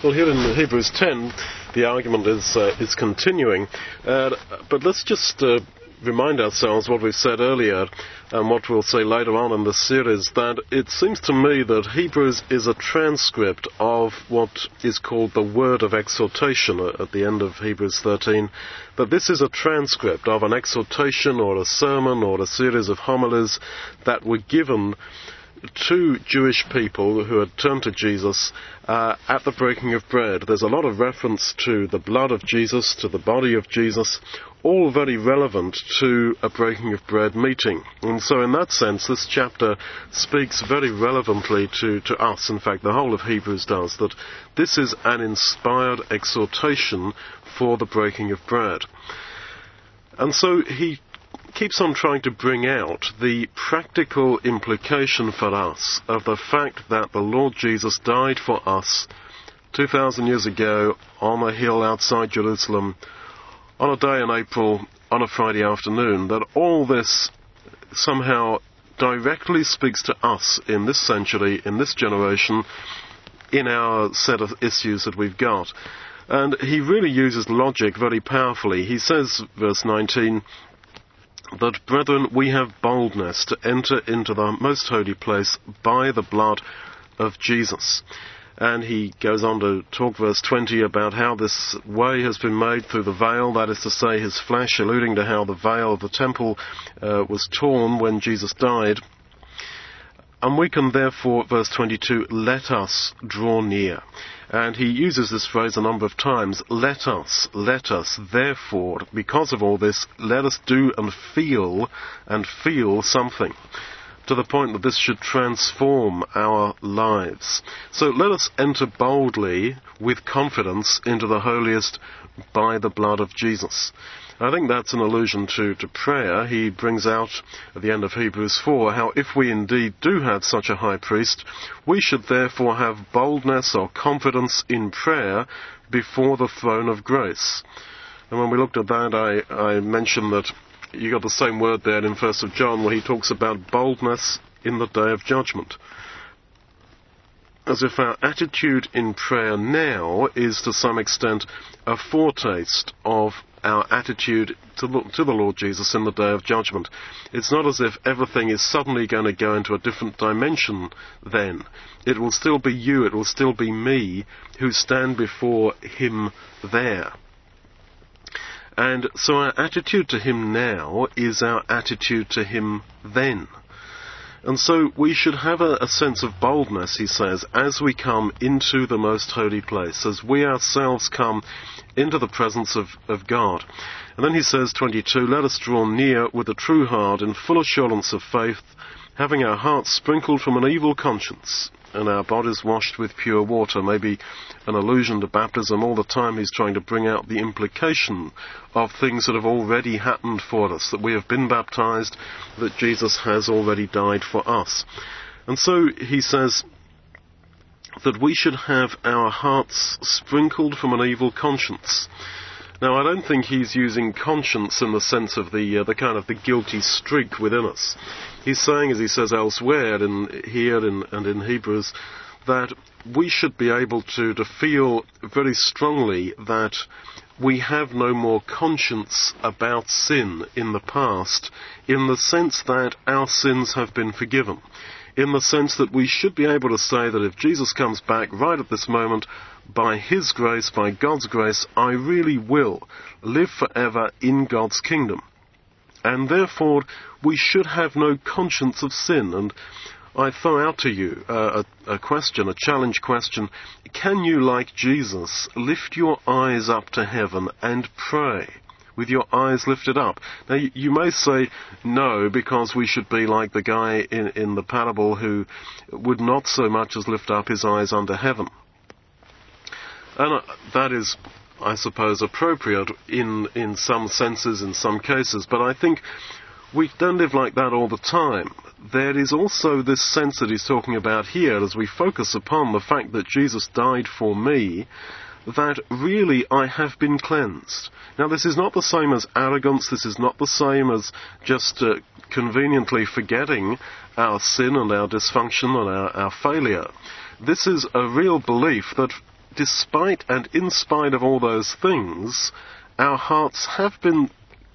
Well, here in Hebrews 10, the argument is uh, is continuing, uh, but let's just uh, remind ourselves what we said earlier and what we'll say later on in the series. That it seems to me that Hebrews is a transcript of what is called the word of exhortation at the end of Hebrews 13. That this is a transcript of an exhortation or a sermon or a series of homilies that were given to Jewish people who had turned to Jesus uh, at the breaking of bread. There's a lot of reference to the blood of Jesus, to the body of Jesus, all very relevant to a breaking of bread meeting. And so, in that sense, this chapter speaks very relevantly to, to us. In fact, the whole of Hebrews does, that this is an inspired exhortation for the breaking of bread. And so he keeps on trying to bring out the practical implication for us of the fact that the Lord Jesus died for us 2,000 years ago on a hill outside Jerusalem on a day in April on a Friday afternoon, that all this somehow directly speaks to us in this century, in this generation, in our set of issues that we've got. And he really uses logic very powerfully. He says, verse 19, that, brethren, we have boldness to enter into the most holy place by the blood of Jesus. And he goes on to talk, verse 20, about how this way has been made through the veil, that is to say, his flesh, alluding to how the veil of the temple uh, was torn when Jesus died. And we can therefore, verse 22, let us draw near. And he uses this phrase a number of times. Let us, let us, therefore, because of all this, let us do and feel and feel something to the point that this should transform our lives. So let us enter boldly with confidence into the holiest by the blood of Jesus. I think that's an allusion to, to prayer. He brings out at the end of Hebrews 4 how if we indeed do have such a high priest, we should therefore have boldness or confidence in prayer before the throne of grace. And when we looked at that, I, I mentioned that you got the same word there in 1st of John where he talks about boldness in the day of judgment as if our attitude in prayer now is to some extent a foretaste of our attitude to, to, the Lord Jesus in the day of judgment. It's not as if everything is suddenly going to go into a different dimension then. It will still be you, it will still be me who stand before Him there. And so our attitude to Him now is our attitude to Him then. And so we should have a, a, sense of boldness, he says, as we come into the most holy place, as we ourselves come into the presence of, of God. And then he says, 22, let us draw near with a true heart in full assurance of faith, having our hearts sprinkled from an evil conscience and our bodies washed with pure water. Maybe an allusion to baptism. All the time he's trying to bring out the implication of things that have already happened for us, that we have been baptized, that Jesus has already died for us. And so he says that we should have our hearts sprinkled from an evil conscience. Now, I don't think he's using conscience in the sense of the uh, the kind of the guilty streak within us. He's saying, as he says elsewhere, in here in, and in Hebrews, that we should be able to to feel very strongly that we have no more conscience about sin in the past, in the sense that our sins have been forgiven in the sense that we should be able to say that if Jesus comes back right at this moment, by His grace, by God's grace, I really will live forever in God's kingdom. And therefore, we should have no conscience of sin. And I throw out to you uh, a, a question, a challenge question. Can you, like Jesus, lift your eyes up to heaven and pray? with your eyes lifted up. Now, you, may say no, because we should be like the guy in, in the parable who would not so much as lift up his eyes unto heaven. And that is, I suppose, appropriate in, in some senses, in some cases, but I think we don't live like that all the time. There is also this sense that he's talking about here as we focus upon the fact that Jesus died for me, that really I have been cleansed. Now, this is not the same as arrogance, this is not the same as just uh, conveniently forgetting our sin and our dysfunction and our, our failure. This is a real belief that despite and in spite of all those things, our hearts have been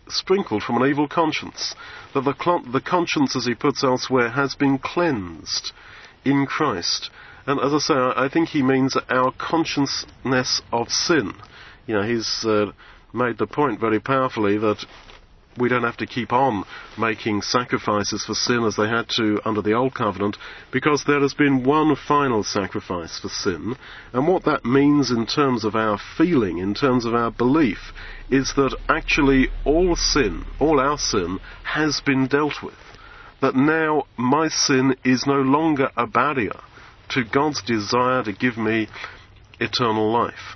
sprinkled from an evil conscience. That the, cl- the conscience, as he puts elsewhere, has been cleansed in Christ. And as I say, I, I think he means our consciousness of sin. You know, he's uh, made the point very powerfully that we don't have to keep on making sacrifices for sin as they had to under the Old Covenant, because there has been one final sacrifice for sin. And what that means in terms of our feeling, in terms of our belief, is that actually all sin, all our sin, has been dealt with. That now my sin is no longer a barrier to God's desire to give me eternal life.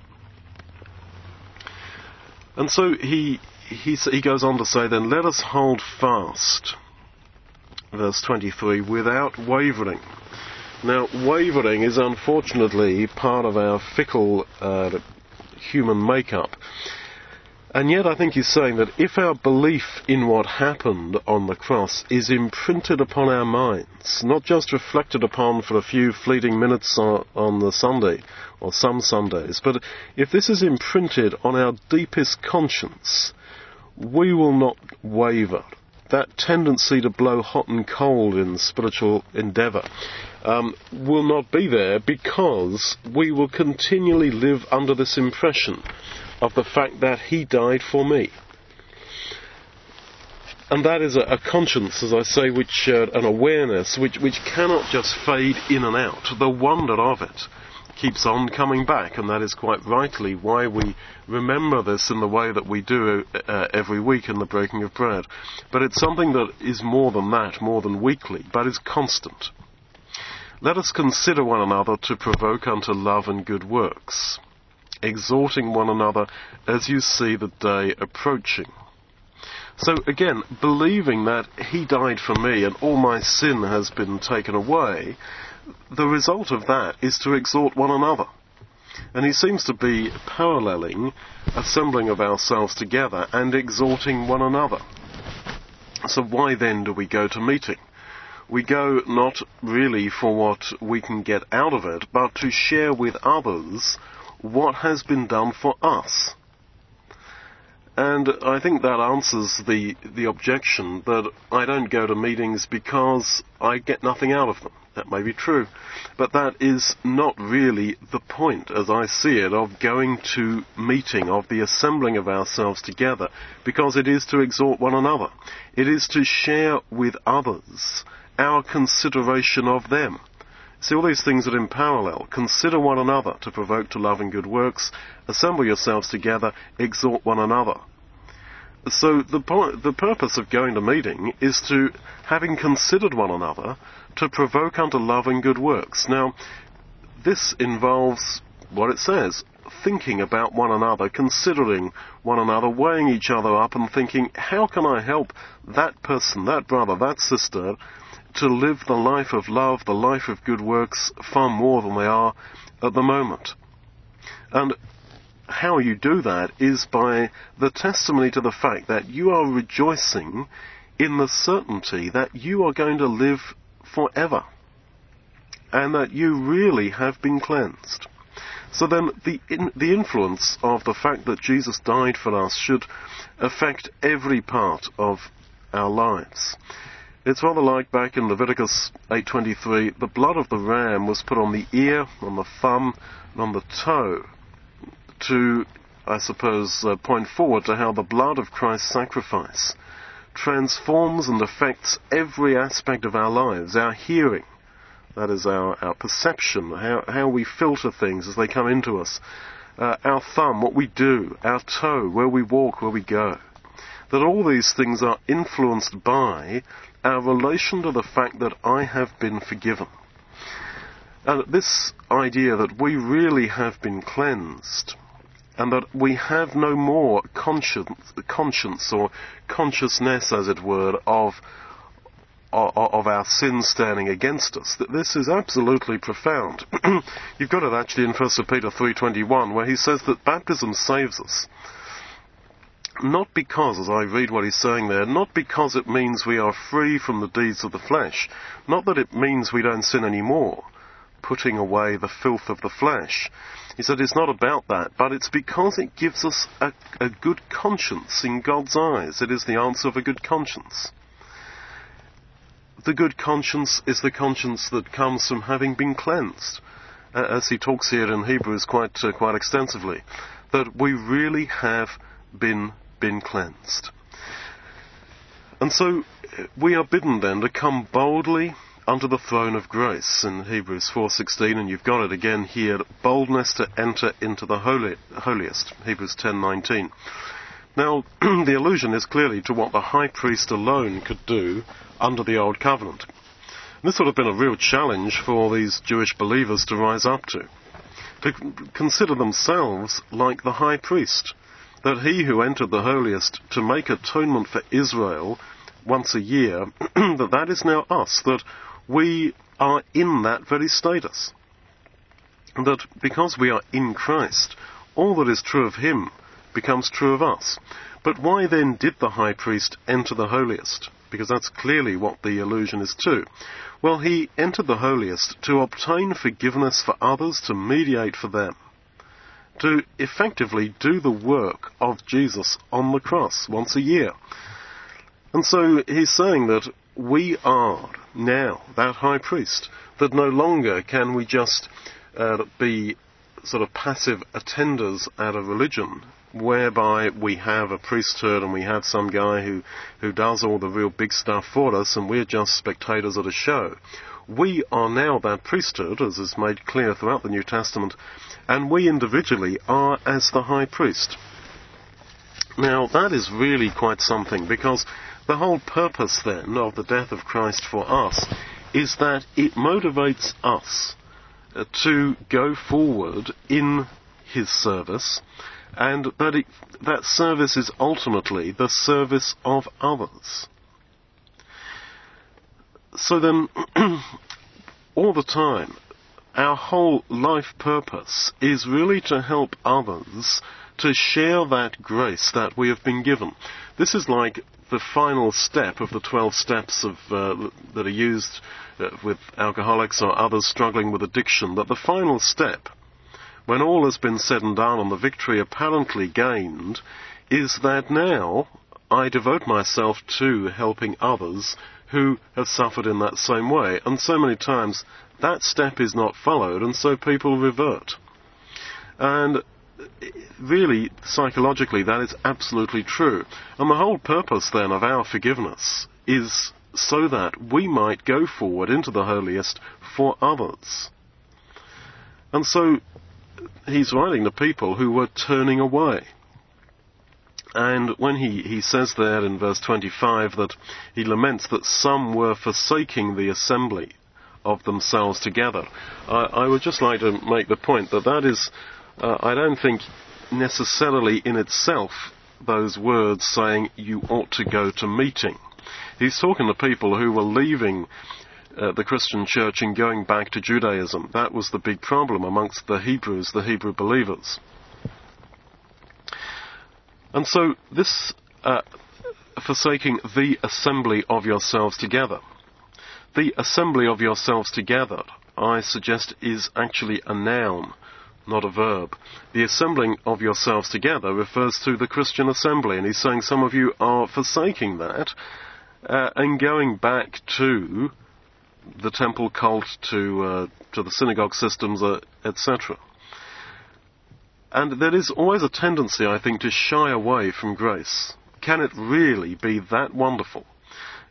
And so he, he, he goes on to say, then let us hold fast, verse 23, without wavering. Now, wavering is unfortunately part of our fickle uh, human makeup. And yet I think he's saying that if our belief in what happened on the cross is imprinted upon our minds, not just reflected upon for a few fleeting minutes on, the Sunday, or some Sundays, but if this is imprinted on our deepest conscience, we will not waver. That tendency to blow hot and cold in spiritual endeavour um, will not be there because we will continually live under this impression of the fact that He died for me. And that is a, a conscience, as I say, which uh, an awareness which, which cannot just fade in and out. The wonder of it keeps on coming back, and that is quite rightly why we remember this in the way that we do uh, every week in the breaking of bread. But it's something that is more than that, more than weekly, but is constant. Let us consider one another to provoke unto love and good works, exhorting one another as you see the day approaching. So again, believing that He died for me and all my sin has been taken away, the result of that is to exhort one another. And he seems to be paralleling assembling of ourselves together and exhorting one another. So why then do we go to meeting? We go not really for what we can get out of it, but to share with others what has been done for us. And I think that answers the, the objection that I don't go to meetings because I get nothing out of them. That may be true. But that is not really the point, as I see it, of going to meeting, of the assembling of ourselves together, because it is to exhort one another. It is to share with others our consideration of them. See, all these things are in parallel. Consider one another to provoke to love and good works. Assemble yourselves together. Exhort one another. So the, the purpose of going to meeting is to, having considered one another, to provoke unto love and good works. Now, this involves what it says, thinking about one another, considering one another, weighing each other up and thinking, how can I help that person, that brother, that sister to live the life of love, the life of good works far more than they are at the moment? And how you do that is by the testimony to the fact that you are rejoicing in the certainty that you are going to live forever and that you really have been cleansed. So then the, in, the influence of the fact that Jesus died for us should affect every part of our lives. It's rather like back in Leviticus 8:23, the blood of the ram was put on the ear, on the thumb, and on the toe to, I suppose, uh, point forward to how the blood of Christ's sacrifice transforms and affects every aspect of our lives, our hearing, that is our, our perception, how, how we filter things as they come into us, uh, our thumb, what we do, our toe, where we walk, where we go. That all these things are influenced by our relation to the fact that I have been forgiven. And this idea that we really have been cleansed and that we have no more conscience, conscience or consciousness, as it were, of, of, of our sin standing against us. That this is absolutely profound. You've got it actually in 1 Peter 3:21, where he says that baptism saves us. Not because, as I read what he's saying there, not because it means we are free from the deeds of the flesh, not that it means we don't sin anymore, putting away the filth of the flesh. He said it's not about that, but it's because it gives us a, a good conscience in God's eyes. It is the answer of a good conscience. The good conscience is the conscience that comes from having been cleansed, as he talks here in Hebrews quite uh, quite extensively, that we really have been been cleansed. And so uh, we are bidden then to come boldly unto the throne of grace in Hebrews 4:16 and you've got it again here boldness to enter into the holy, holiest Hebrews 10:19 now the allusion is clearly to what the high priest alone could do under the old covenant. This would have been a real challenge for these Jewish believers to rise up to. To consider themselves like the high priest that he who entered the holiest to make atonement for Israel once a year that that is now us that we are in that very status. That because we are in Christ, all that is true of him becomes true of us. But why then did the high priest enter the holiest? Because that's clearly what the allusion is to. Well, he entered the holiest to obtain forgiveness for others, to mediate for them, to effectively do the work of Jesus on the cross once a year. And so he's saying that we are now that high priest, that no longer can we just uh, be sort of passive attenders at a religion whereby we have a priesthood and we have some guy who, who does all the real big stuff for us and we're just spectators at a show. We are now that priesthood, as is made clear throughout the New Testament, and we individually are as the high priest. Now, that is really quite something because the whole purpose then of the death of Christ for us is that it motivates us uh, to go forward in his service and that it, that service is ultimately the service of others. So then, all the time, our whole life purpose is really to help others to share that grace that we have been given. This is like the final step of the 12 steps of, uh, that are used uh, with alcoholics or others struggling with addiction, that the final step, when all has been said and done and the victory apparently gained, is that now I devote myself to helping others who have suffered in that same way. And so many times that step is not followed and so people revert. And really, psychologically, that is absolutely true. And the whole purpose then of our forgiveness is so that we might go forward into the holiest for others. And so he's writing to people who were turning away. And when he, he says there in verse 25 that he laments that some were forsaking the assembly of themselves together, I, I would just like to make the point that that is uh, I don't think necessarily in itself those words saying you ought to go to meeting. He's talking to people who were leaving uh, the Christian church and going back to Judaism. That was the big problem amongst the Hebrews, the Hebrew believers. And so this uh, forsaking the assembly of yourselves together. The assembly of yourselves together, I suggest, is actually a noun not a verb. The assembling of yourselves together refers to the Christian assembly, and he's saying some of you are forsaking that uh, and going back to the temple cult, to uh, to the synagogue systems, uh, etc. And there is always a tendency, I think, to shy away from grace. Can it really be that wonderful?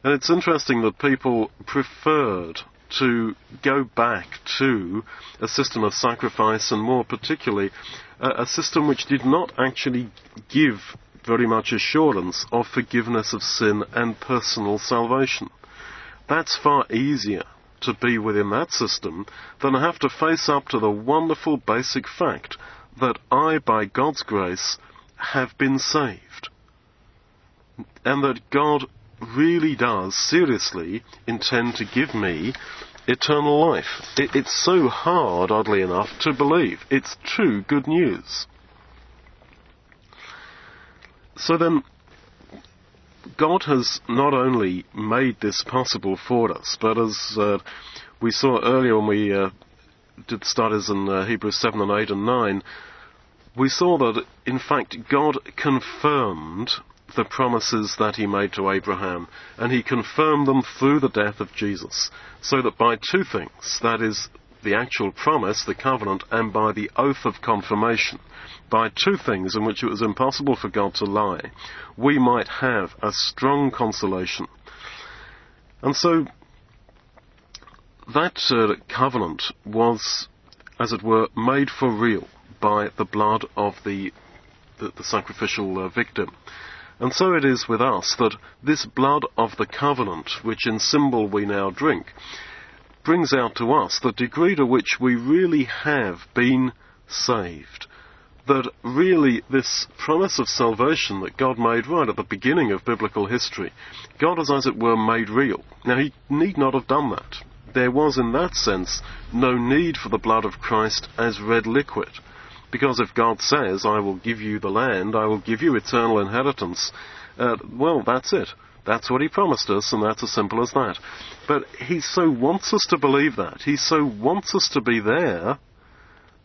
And it's interesting that people preferred to go back to a system of sacrifice and more particularly a, system which did not actually give very much assurance of forgiveness of sin and personal salvation. That's far easier to be within that system than have to face up to the wonderful basic fact that I, by God's grace, have been saved. And that God really does seriously intend to give me eternal life. It, it's so hard, oddly enough, to believe. It's true good news. So then, God has not only made this possible for us, but as uh, we saw earlier when we uh, did studies in uh, Hebrews 7 and 8 and 9, we saw that, in fact, God confirmed the promises that he made to Abraham, and he confirmed them through the death of Jesus. So that by two things, that is, the actual promise, the covenant, and by the oath of confirmation, by two things in which it was impossible for God to lie, we might have a strong consolation. And so, that uh, covenant was, as it were, made for real by the blood of the, the, the sacrificial uh, victim. And so it is with us that this blood of the covenant, which in symbol we now drink, brings out to us the degree to which we really have been saved. That really this promise of salvation that God made right at the beginning of biblical history, God has as it were made real. Now he need not have done that. There was in that sense no need for the blood of Christ as red liquid. Because if God says, I will give you the land, I will give you eternal inheritance, uh, well, that's it. That's what he promised us, and that's as simple as that. But he so wants us to believe that. He so wants us to be there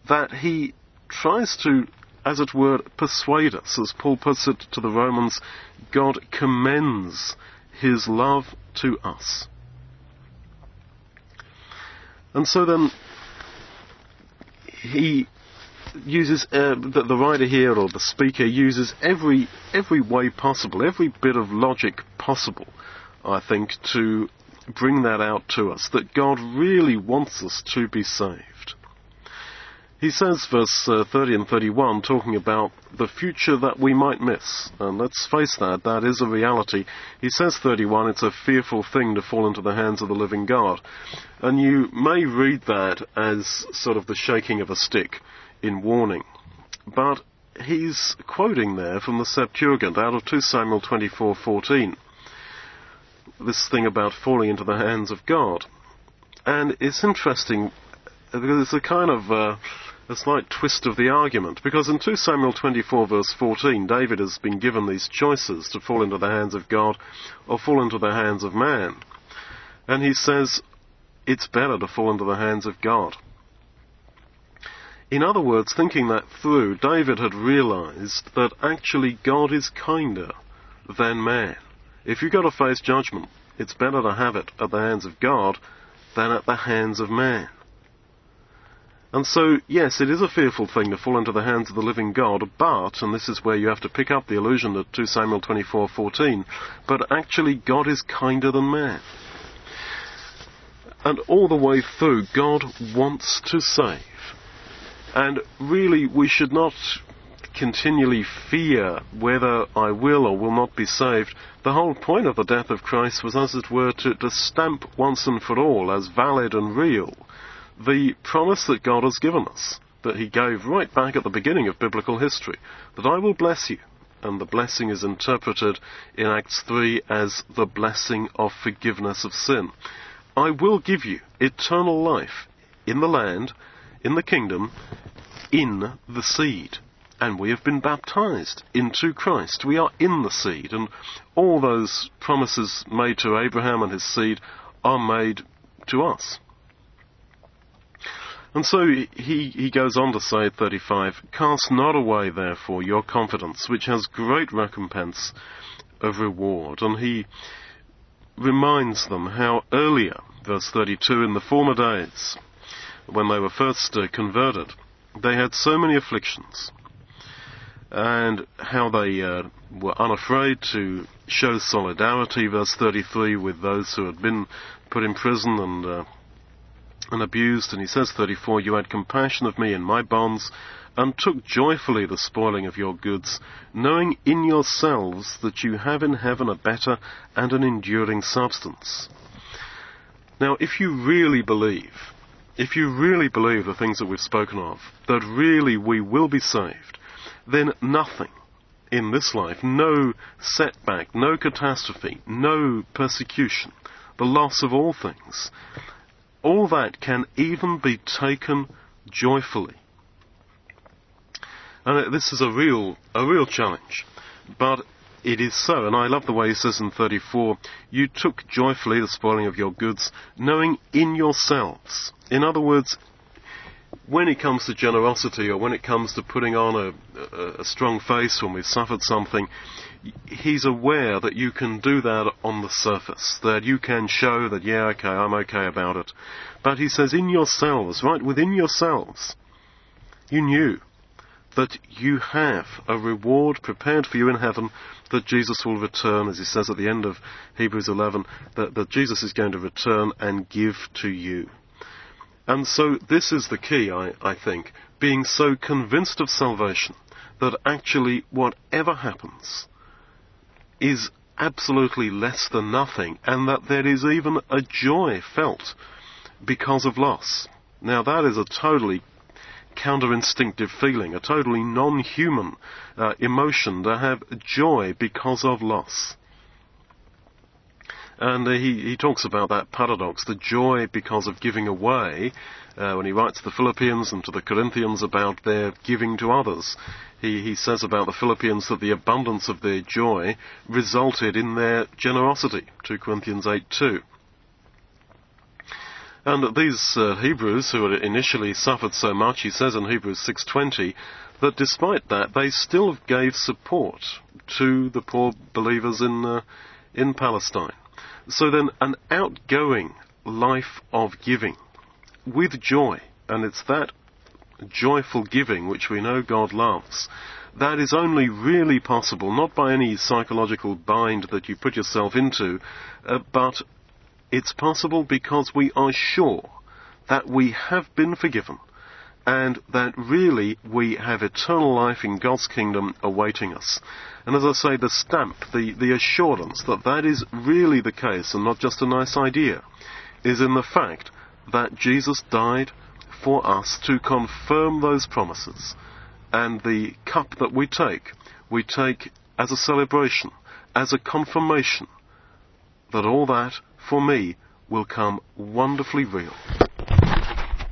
that he tries to, as it were, persuade us. As Paul puts it to the Romans, God commends his love to us. And so then, he uses uh, the, the writer here or the speaker uses every every way possible, every bit of logic possible, I think, to bring that out to us that God really wants us to be saved. He says, verse uh, 30 and 31, talking about the future that we might miss. And let's face that, that is a reality. He says, 31, it's a fearful thing to fall into the hands of the living God. And you may read that as sort of the shaking of a stick in warning. But he's quoting there from the Septuagint out of 2 Samuel 24:14. This thing about falling into the hands of God. And it's interesting because it's a kind of uh, a slight twist of the argument. Because in 2 Samuel 24 verse 14, David has been given these choices to fall into the hands of God or fall into the hands of man. And he says, it's better to fall into the hands of God. In other words, thinking that through, David had realized that actually God is kinder than man. If you've got to face judgment, it's better to have it at the hands of God than at the hands of man. And so, yes, it is a fearful thing to fall into the hands of the living God, but, and this is where you have to pick up the allusion to 2 Samuel 24:14, but actually God is kinder than man. And all the way through, God wants to save. And really, we should not continually fear whether I will or will not be saved. The whole point of the death of Christ was, as it were, to, to stamp once and for all as valid and real the promise that God has given us, that He gave right back at the beginning of biblical history, that I will bless you. And the blessing is interpreted in Acts 3 as the blessing of forgiveness of sin. I will give you eternal life in the land in the kingdom in the seed. And we have been baptized into Christ. We are in the seed. And all those promises made to Abraham and his seed are made to us. And so he, he goes on to say at 35, Cast not away, therefore, your confidence, which has great recompense of reward. And he reminds them how earlier, verse 32, in the former days, when they were first uh, converted, they had so many afflictions, and how they uh, were unafraid to show solidarity, verse 33, with those who had been put in prison and uh, and abused. And he says, 34, You had compassion of me in my bonds, and took joyfully the spoiling of your goods, knowing in yourselves that you have in heaven a better and an enduring substance. Now, if you really believe if you really believe the things that we've spoken of, that really we will be saved, then nothing in this life, no setback, no catastrophe, no persecution, the loss of all things, all that can even be taken joyfully. And this is a real, a real challenge. But it is so, and I love the way he says in 34, you took joyfully the spoiling of your goods, knowing in yourselves. In other words, when it comes to generosity or when it comes to putting on a, a, a strong face when we've suffered something, he's aware that you can do that on the surface, that you can show that, yeah, okay, I'm okay about it. But he says, in yourselves, right within yourselves, you knew that you have a reward prepared for you in heaven that Jesus will return, as he says at the end of Hebrews 11, that, that Jesus is going to return and give to you. And so this is the key, I, I think, being so convinced of salvation that actually whatever happens is absolutely less than nothing and that there is even a joy felt because of loss. Now that is a totally counterinstinctive feeling, a totally non-human uh, emotion to have joy because of loss. And uh, he, he talks about that paradox, the joy because of giving away, uh, when he writes to the Philippians and to the Corinthians about their giving to others. He, he says about the Philippians that the abundance of their joy resulted in their generosity. 2 Corinthians 8 2. And these uh, Hebrews who had initially suffered so much, he says in Hebrews 6:20, that despite that they still gave support to the poor believers in uh, in Palestine. So then, an outgoing life of giving with joy, and it's that joyful giving which we know God loves. That is only really possible not by any psychological bind that you put yourself into, uh, but it's possible because we are sure that we have been forgiven and that really we have eternal life in God's kingdom awaiting us. And as I say, the stamp, the, the assurance that that is really the case and not just a nice idea, is in the fact that Jesus died for us to confirm those promises. And the cup that we take, we take as a celebration, as a confirmation that all that for me will come wonderfully real.